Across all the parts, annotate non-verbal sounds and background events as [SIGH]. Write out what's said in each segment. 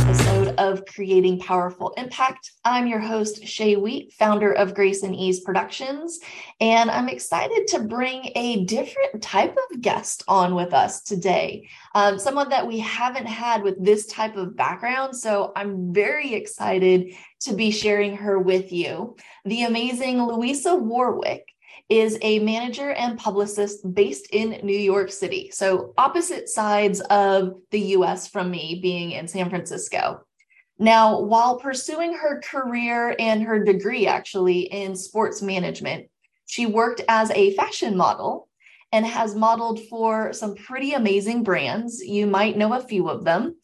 episode of Creating Powerful Impact. I'm your host, Shay Wheat, founder of Grace and Ease Productions, and I'm excited to bring a different type of guest on with us today. Um, someone that we haven't had with this type of background, so I'm very excited to be sharing her with you. The amazing Louisa Warwick is a manager and publicist based in New York City. So, opposite sides of the US from me being in San Francisco. Now, while pursuing her career and her degree actually in sports management, she worked as a fashion model and has modeled for some pretty amazing brands. You might know a few of them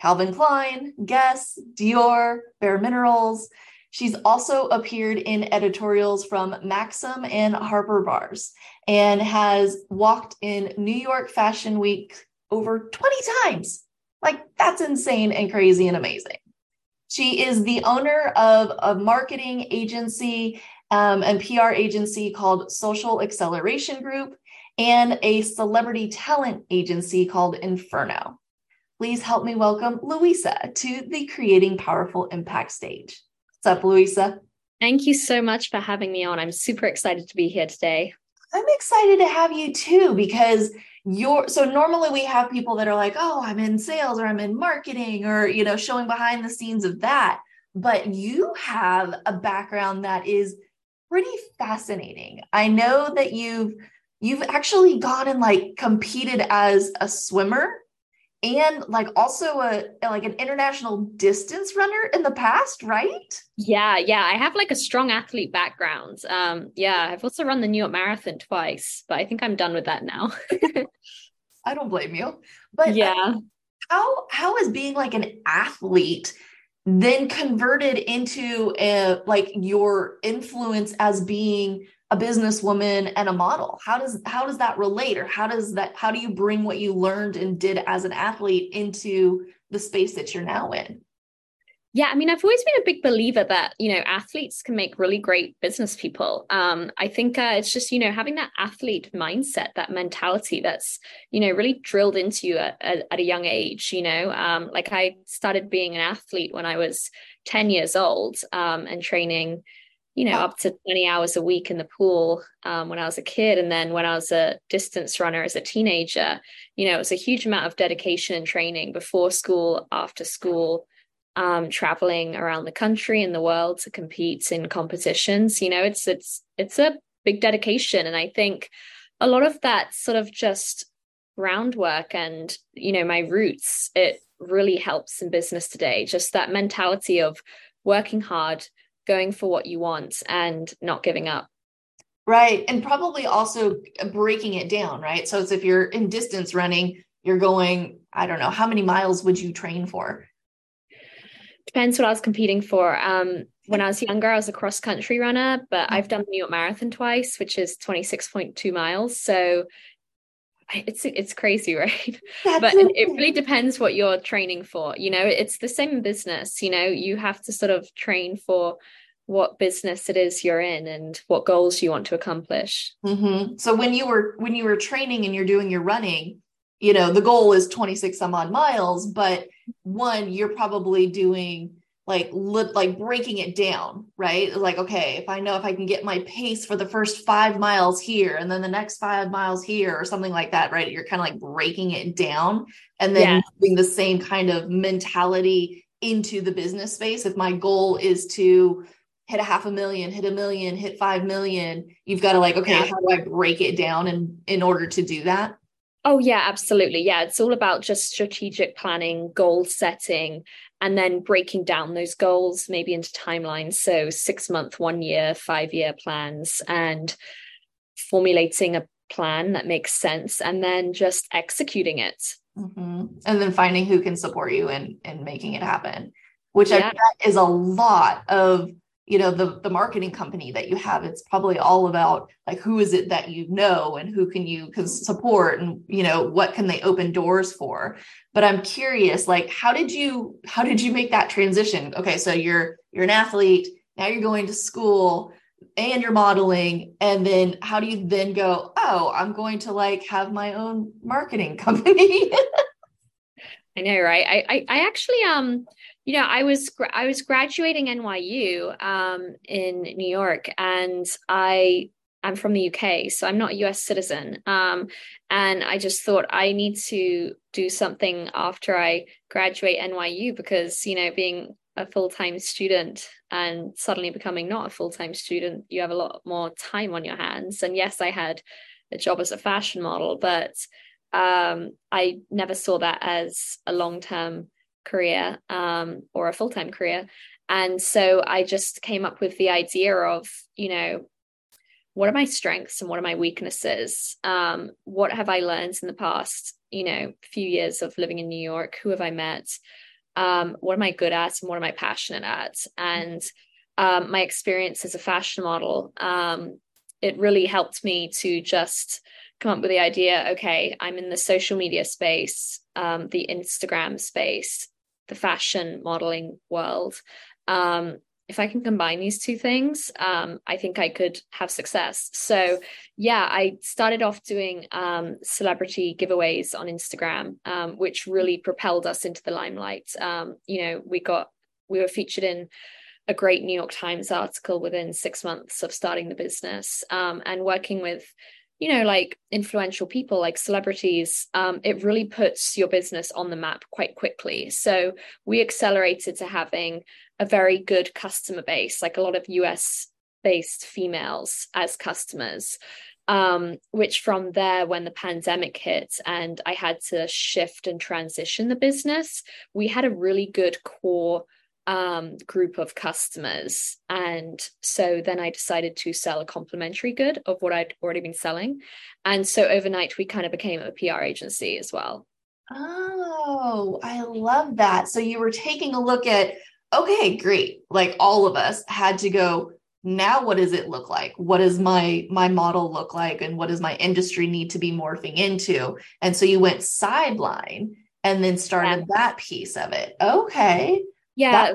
Calvin Klein, Guess, Dior, Bare Minerals. She's also appeared in editorials from Maxim and Harper's Bazaar and has walked in New York Fashion Week over 20 times. Like, that's insane and crazy and amazing. She is the owner of a marketing agency um, and PR agency called Social Acceleration Group and a celebrity talent agency called Inferno. Please help me welcome Louisa to the Creating Powerful Impact stage. What's up, Louisa? Thank you so much for having me on. I'm super excited to be here today. I'm excited to have you too because you're so normally we have people that are like, oh, I'm in sales or I'm in marketing or, you know, showing behind the scenes of that. But you have a background that is pretty fascinating. I know that you've you've actually gone and like competed as a swimmer and like also a like an international distance runner in the past right? Yeah yeah i have like a strong athlete background. Um yeah i've also run the new york marathon twice but i think i'm done with that now. [LAUGHS] [LAUGHS] I don't blame you but uh, yeah. uh, how how is being like an athlete then converted into a like your influence as being a businesswoman and a model? How does how does that relate or how does that how do you bring what you learned and did as an athlete into the space that you're now in? Yeah i mean i've always been a big believer that you know athletes can make really great business people. Um, i think uh, it's just you know having that athlete mindset that mentality that's you know really drilled into you at, at, at a young age you know? Um, like i started being an athlete when i was 10 years old um, and training you know, up to 20 hours a week in the pool um, when I was a kid. And then when I was a distance runner as a teenager, you know, it was a huge amount of dedication and training before school, after school, um, traveling around the country and the world to compete in competitions. You know, it's it's it's a big dedication. And I think a lot of that sort of just groundwork and, you know, my roots, it really helps in business today. Just that mentality of working hard going for what you want and not giving up. Right. And probably also breaking it down, right? So it's if you're in distance running, you're going, I don't know, how many miles would you train for? Depends what I was competing for. Um, when I was younger, I was a cross country runner, but I've done the New York Marathon twice, which is 26.2 miles. So it's it's crazy [LAUGHS] right? That's but it really depends what you're training for you know? It's the same business you know? You have to sort of train for what business it is you're in and what goals you want to accomplish. Mm-hmm. so when you were when you were training and you're doing your running you know the goal is 26 some odd miles but one you're probably doing like li- like breaking it down right like okay if i know if i can get my pace for the first five miles here and then the next five miles here or something like that right you're kind of like breaking it down and then yeah. the same kind of mentality into the business space if my goal is to hit a half a million hit a million hit five million you've got to like okay yeah. how do i break it down and in order to do that Oh, yeah, absolutely. Yeah, it's all about just strategic planning, goal setting, and then breaking down those goals maybe into timelines. So, six month, one year, five year plans, and formulating a plan that makes sense, and then just executing it. Mm-hmm. And then finding who can support you in, in making it happen, which yeah. I bet is a lot of you know the the marketing company that you have it's probably all about like who is it that you know and who can you can support and you know what can they open doors for? But i'm curious like how did you how did you make that transition? Okay so you're you're an athlete now you're going to school and you're modeling and then how do you then go oh i'm going to like have my own marketing [LAUGHS] company? I know, right? I, I, I actually, um, you know, I was, I was graduating NYU, um, in New York, and I, I'm from the UK, so I'm not a US citizen. Um, and I just thought I need to do something after I graduate NYU because, you know, being a full-time student and suddenly becoming not a full-time student, you have a lot more time on your hands. And yes, I had a job as a fashion model, but um, I never saw that as a long term career um, or a full time career. And so I just came up with the idea of, you know, what are my strengths and what are my weaknesses? Um, what have I learned in the past, you know, few years of living in New York? Who have I met? Um, what am I good at and what am I passionate at? And um, my experience as a fashion model, um, it really helped me to just come up with the idea okay i'm in the social media space um, the instagram space the fashion modeling world. Um, if i can combine these two things um, i think i could have success. So yeah i started off doing um, celebrity giveaways on instagram um, which really propelled us into the limelight. Um, you know we got we were featured in a great New York Times article within six months of starting the business um, and working with you know like influential people like celebrities um, it really puts your business on the map quite quickly. So we accelerated to having a very good customer base like a lot of US based females as customers um, which from there when the pandemic hit and i had to shift and transition the business we had a really good core um, group of customers. And so then I decided to sell a complementary good of what I'd already been selling. And so overnight, we kind of became a PR agency as well. Oh, I love that. So you were taking a look at, okay, great. Like all of us had to go, now what does it look like what does my my model look like and what does my industry need to be morphing into and so you went sideline and then started yeah. that piece of it okay yeah,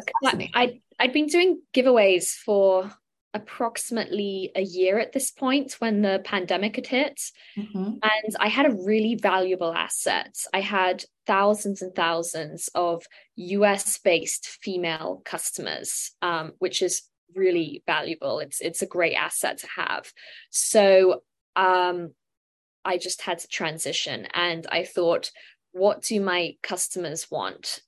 I I'd been doing giveaways for approximately a year at this point when the pandemic had hit. Mm-hmm. And I had a really valuable asset. I had thousands and thousands of US based female customers, um, which is really valuable. It's it's a great asset to have. So um, I just had to transition and I thought, what do my customers want?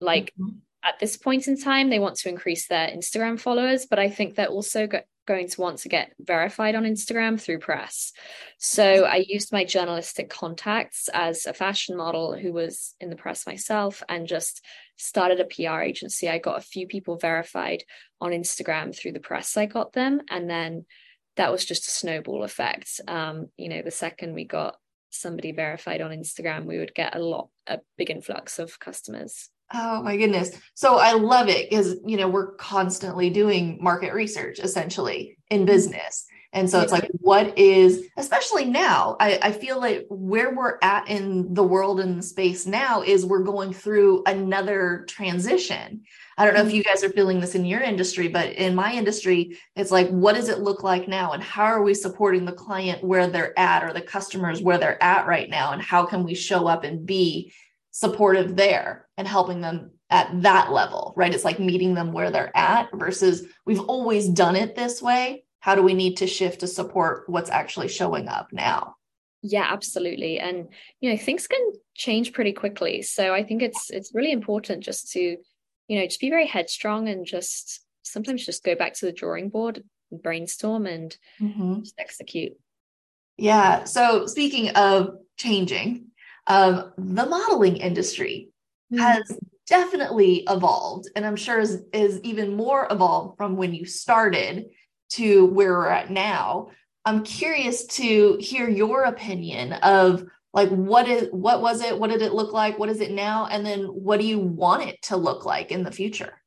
Like mm-hmm at this point in time, they want to increase their Instagram followers, but I think they're also go- going to want to get verified on Instagram through press. So I used my journalistic contacts as a fashion model who was in the press myself and just started a PR agency. I got a few people verified on Instagram through the press I got them. And then that was just a snowball effect. Um, you know, the second we got somebody verified on Instagram, we would get a lot, a big influx of customers. Oh my goodness. So I love it because, you know, we're constantly doing market research essentially in mm-hmm. business. And so it's like, what is, especially now, I, I feel like where we're at in the world and the space now is we're going through another transition. I don't know if mm-hmm. you guys are feeling this in your industry, but in my industry, it's like, what does it look like now? And how are we supporting the client where they're at or the customers where they're at right now? And how can we show up and be supportive there and helping them at that level, right? It's like meeting them where they're at versus we've always done it this way. How do we need to shift to support what's actually showing up now? Yeah, absolutely. And you know, things can change pretty quickly. So I think it's it's really important just to, you know, just be very headstrong and just sometimes just go back to the drawing board and brainstorm and mm-hmm. just execute. Yeah. So speaking of changing, um, the modeling industry mm-hmm. has definitely evolved and i'm sure is, is even more evolved from when you started to where we're at now. I'm curious to hear your opinion of like what is what was it? What did it look like? What is it now? And then what do you want it to look like in the future?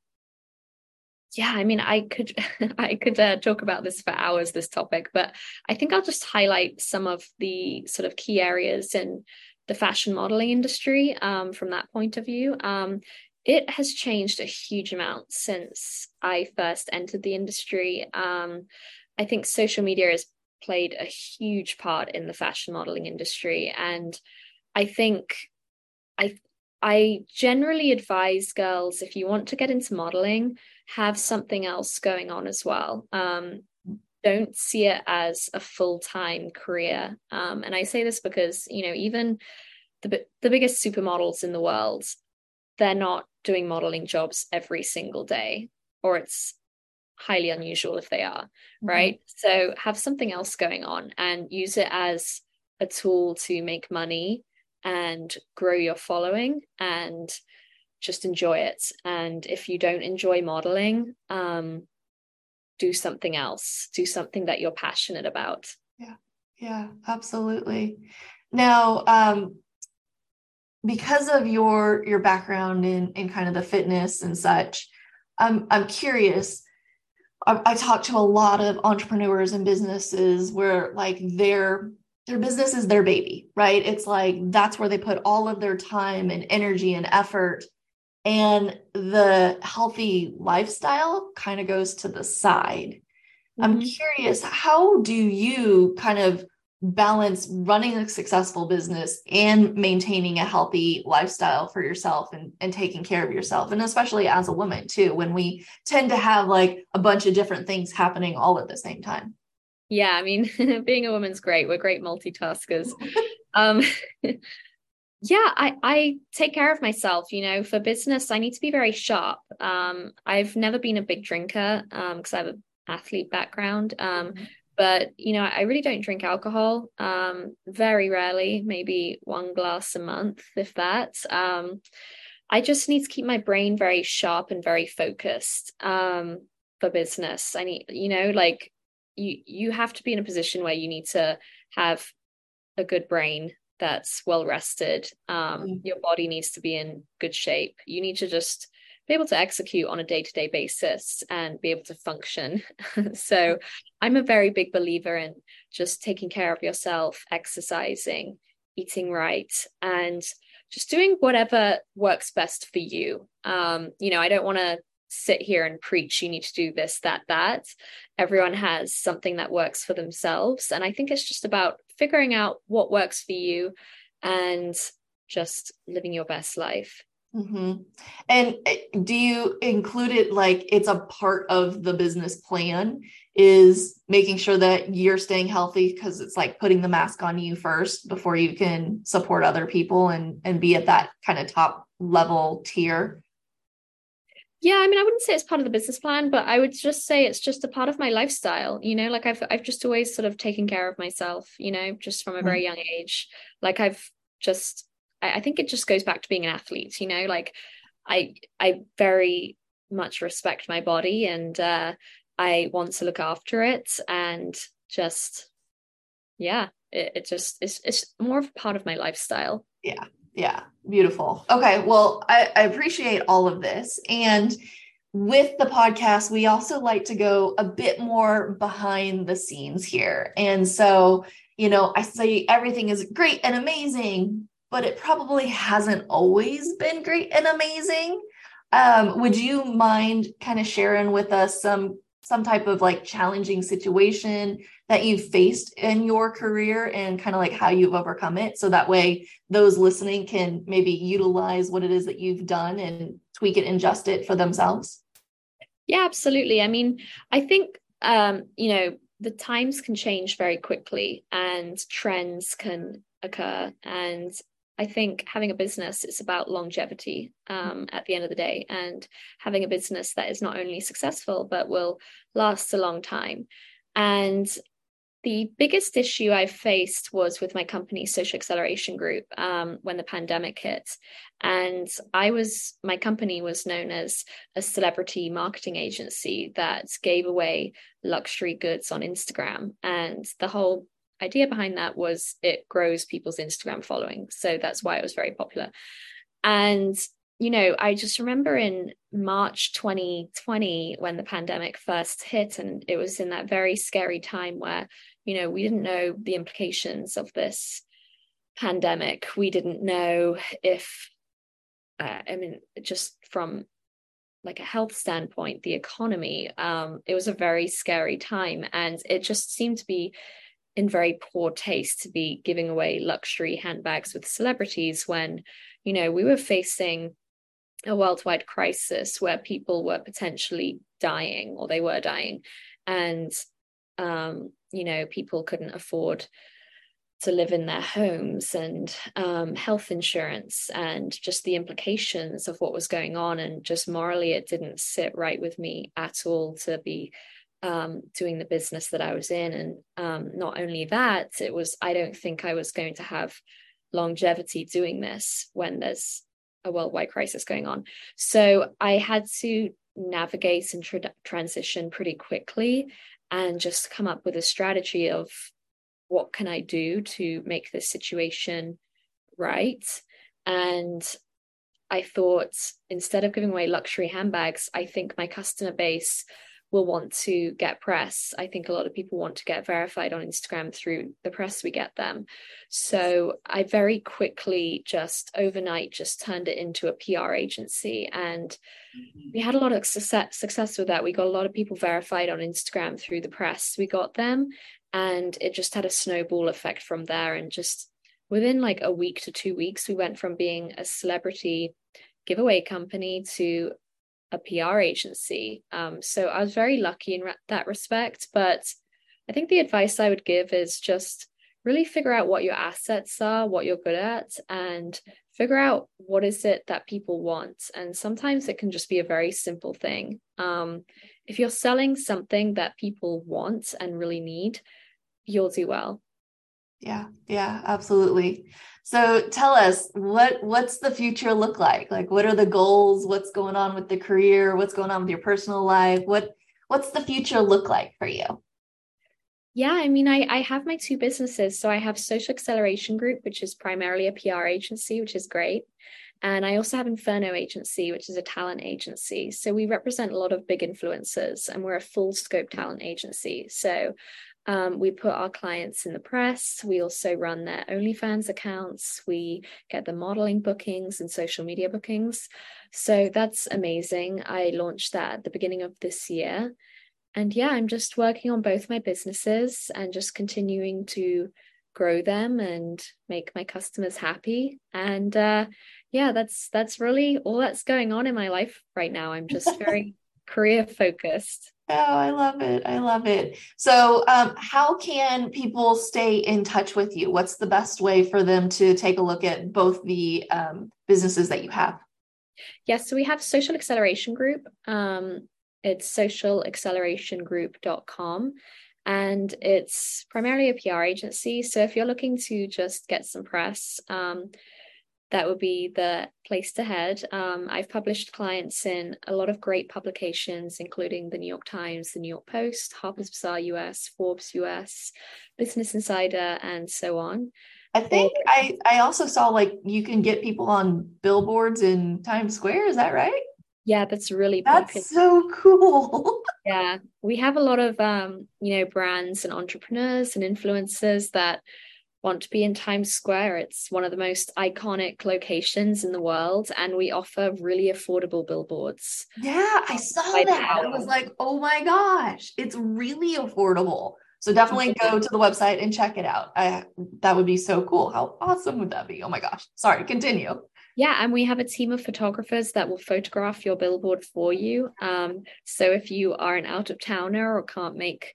Yeah i mean i could [LAUGHS] i could uh, talk about this for hours this topic but i think i'll just highlight some of the sort of key areas and the fashion modeling industry um, from that point of view. Um, it has changed a huge amount since I first entered the industry. Um, I think social media has played a huge part in the fashion modeling industry, and I think I I generally advise girls if you want to get into modeling, have something else going on as well. Um, don't see it as a full-time career. Um, and I say this because, you know, even the the biggest supermodels in the world, they're not doing modeling jobs every single day, or it's highly unusual if they are, mm-hmm. right? So have something else going on and use it as a tool to make money and grow your following and just enjoy it. And if you don't enjoy modeling, um, do something else, do something that you're passionate about. Yeah, yeah, absolutely. Now, um, because of your your background in in kind of the fitness and such, I'm I'm curious. I, I talk to a lot of entrepreneurs and businesses where like their their business is their baby, right? It's like that's where they put all of their time and energy and effort and the healthy lifestyle kind of goes to the side. Mm-hmm. I'm curious, how do you kind of balance running a successful business and maintaining a healthy lifestyle for yourself and, and taking care of yourself? And especially as a woman, too, when we tend to have like a bunch of different things happening all at the same time. Yeah, I mean, [LAUGHS] being a woman's great. We're great multitaskers. [LAUGHS] um, [LAUGHS] yeah i i take care of myself you know for business i need to be very sharp. Um i've never been a big drinker um because i have an athlete background um mm-hmm. but you know i really don't drink alcohol um very rarely maybe one glass a month if that. Um i just need to keep my brain very sharp and very focused um for business. I need you know like you you have to be in a position where you need to have a good brain that's well rested. Um, mm. Your body needs to be in good shape. You need to just be able to execute on a day to day basis and be able to function. [LAUGHS] so, I'm a very big believer in just taking care of yourself, exercising, eating right, and just doing whatever works best for you. Um, you know, I don't want to sit here and preach you need to do this that that. Everyone has something that works for themselves. And i think it's just about figuring out what works for you and just living your best life. Mm-hmm. and eh, do you include it like it's a part of the business plan is making sure that you're staying healthy because it's like putting the mask on you first before you can support other people and and be at that kind of top level tier yeah i mean i wouldn't say it's part of the business plan but i would just say it's just a part of my lifestyle you know like i've i've just always sort of taken care of myself you know just from a very young age. Like i've just I, I think it just goes back to being an athlete you know like i i very much respect my body and uh i want to look after it and just yeah it, it just it's it's more of a part of my lifestyle. Yeah yeah, beautiful. Okay, well, I, I appreciate all of this. And with the podcast, we also like to go a bit more behind the scenes here. And so, you know, I say everything is great and amazing, but it probably hasn't always been great and amazing. Um, would you mind kind of sharing with us some some type of like challenging situation that you've faced in your career and kind of like how you've overcome it. So that way those listening can maybe utilize what it is that you've done and tweak it and adjust it for themselves. Yeah absolutely. I mean i think um you know the times can change very quickly and trends can occur. And I think having a business it's about longevity um, at the end of the day, and having a business that is not only successful but will last a long time. And the biggest issue I faced was with my company, Social Acceleration Group, um, when the pandemic hit. And I was, my company was known as a celebrity marketing agency that gave away luxury goods on Instagram. And the whole idea behind that was it grows people's Instagram following. So that's why it was very popular. And, you know, I just remember in March 2020 when the pandemic first hit, and it was in that very scary time where, you know, we didn't know the implications of this pandemic. We didn't know if, uh, I mean, just from like a health standpoint, the economy, um, it was a very scary time. And it just seemed to be in very poor taste to be giving away luxury handbags with celebrities when, you know, we were facing a worldwide crisis where people were potentially dying or they were dying. And, um, you know, people couldn't afford to live in their homes and um, health insurance and just the implications of what was going on. And just morally, it didn't sit right with me at all to be um, doing the business that I was in. And um, not only that, it was, I don't think I was going to have longevity doing this when there's a worldwide crisis going on. So I had to navigate and tra- transition pretty quickly and just come up with a strategy of what can I do to make this situation right? And I thought instead of giving away luxury handbags, I think my customer base will want to get press. I think a lot of people want to get verified on Instagram through the press we get them. So I very quickly just overnight just turned it into a PR agency and mm-hmm. we had a lot of success success with that. We got a lot of people verified on Instagram through the press we got them and it just had a snowball effect from there and just within like a week to 2 weeks we went from being a celebrity giveaway company to a PR agency. Um, so I was very lucky in that respect. But I think the advice I would give is just really figure out what your assets are, what you're good at, and figure out what is it that people want. And sometimes it can just be a very simple thing. Um, if you're selling something that people want and really need, you'll do well. Yeah, yeah, absolutely. So tell us what what's the future look like? Like what are the goals? What's going on with the career? What's going on with your personal life? What what's the future look like for you? Yeah, I mean, I, I have my two businesses. So I have Social Acceleration Group, which is primarily a PR agency, which is great. And I also have Inferno Agency, which is a talent agency. So we represent a lot of big influencers and we're a full scope talent agency. So um, we put our clients in the press. We also run their OnlyFans accounts. We get the modeling bookings and social media bookings. So that's amazing. I launched that at the beginning of this year. And yeah, I'm just working on both my businesses and just continuing to grow them and make my customers happy. And uh, yeah, that's that's really all that's going on in my life right now. I'm just [LAUGHS] very career focused. Oh, I love it. I love it. So, um, how can people stay in touch with you? What's the best way for them to take a look at both the um, businesses that you have? Yes, so we have Social Acceleration Group. Um, it's socialacceleration.group.com and it's primarily a PR agency. So, if you're looking to just get some press, um, that would be the place to head. Um, I've published clients in a lot of great publications, including the New York Times, the New York Post, Harper's Bazaar US, Forbes US, Business Insider, and so on. I think I, I also saw like you can get people on billboards in Times Square. Is that right? Yeah, that's really that's popular. so cool. [LAUGHS] yeah, we have a lot of um, you know brands and entrepreneurs and influencers that want to be in Times Square. It's one of the most iconic locations in the world, and we offer really affordable billboards. Yeah, I saw that. I was like, oh my gosh, it's really affordable. So definitely go to the website and check it out. I, that would be so cool. How awesome would that be? Oh my gosh. Sorry, continue. Yeah, and we have a team of photographers that will photograph your billboard for you. Um, so if you are an out of towner or can't make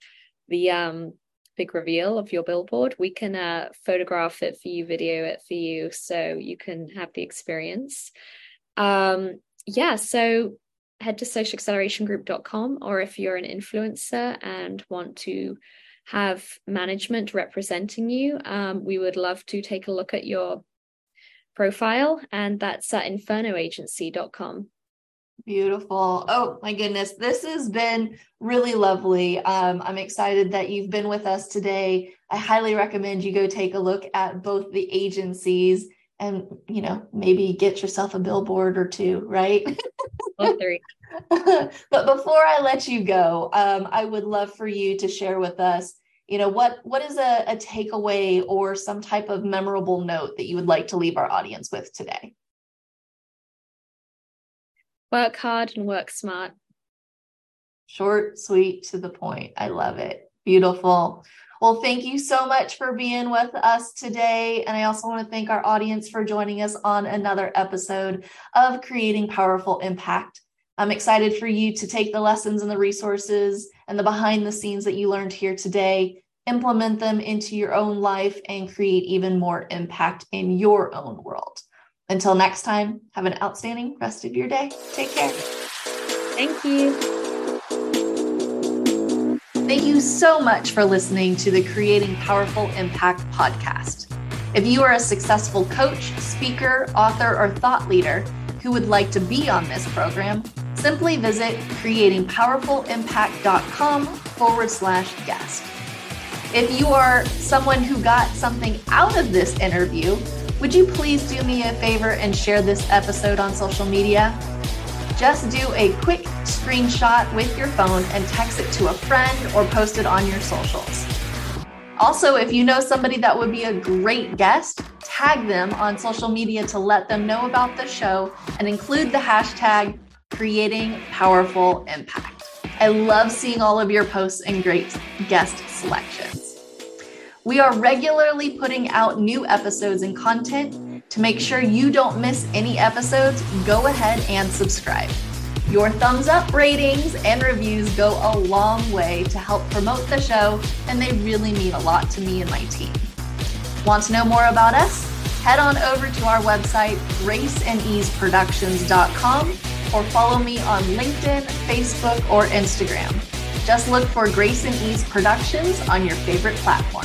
the um, big reveal of your billboard, we can uh, photograph it for you, video it for you, so you can have the experience. Um, yeah, so head to socialaccelerationgroup.com, or if you're an influencer and want to have management representing you, um, we would love to take a look at your profile, and that's at infernoagency.com. Beautiful. Oh my goodness. This has been really lovely. Um, I'm excited that you've been with us today. I highly recommend you go take a look at both the agencies and, you know, maybe get yourself a billboard or two, right? [LAUGHS] three. [LAUGHS] but before I let you go, um, I would love for you to share with us, you know, what what is a, a takeaway or some type of memorable note that you would like to leave our audience with today? Work hard and work smart. Short, sweet, to the point. I love it. Beautiful. Well, thank you so much for being with us today. And I also want to thank our audience for joining us on another episode of Creating Powerful Impact. I'm excited for you to take the lessons and the resources and the behind the scenes that you learned here today, implement them into your own life, and create even more impact in your own world. Until next time, have an outstanding rest of your day. Take care. Thank you. Thank you so much for listening to the Creating Powerful Impact podcast. If you are a successful coach, speaker, author, or thought leader who would like to be on this program, simply visit creatingpowerfulimpact.com forward slash guest. If you are someone who got something out of this interview, would you please do me a favor and share this episode on social media? Just do a quick screenshot with your phone and text it to a friend or post it on your socials. Also, if you know somebody that would be a great guest, tag them on social media to let them know about the show and include the hashtag creating powerful impact. I love seeing all of your posts and great guest selections. We are regularly putting out new episodes and content to make sure you don't miss any episodes, go ahead and subscribe. Your thumbs up ratings and reviews go a long way to help promote the show, and they really mean a lot to me and my team. Want to know more about us? Head on over to our website, graceandeaseproductions.com, or follow me on LinkedIn, Facebook, or Instagram. Just look for Grace and Ease Productions on your favorite platform.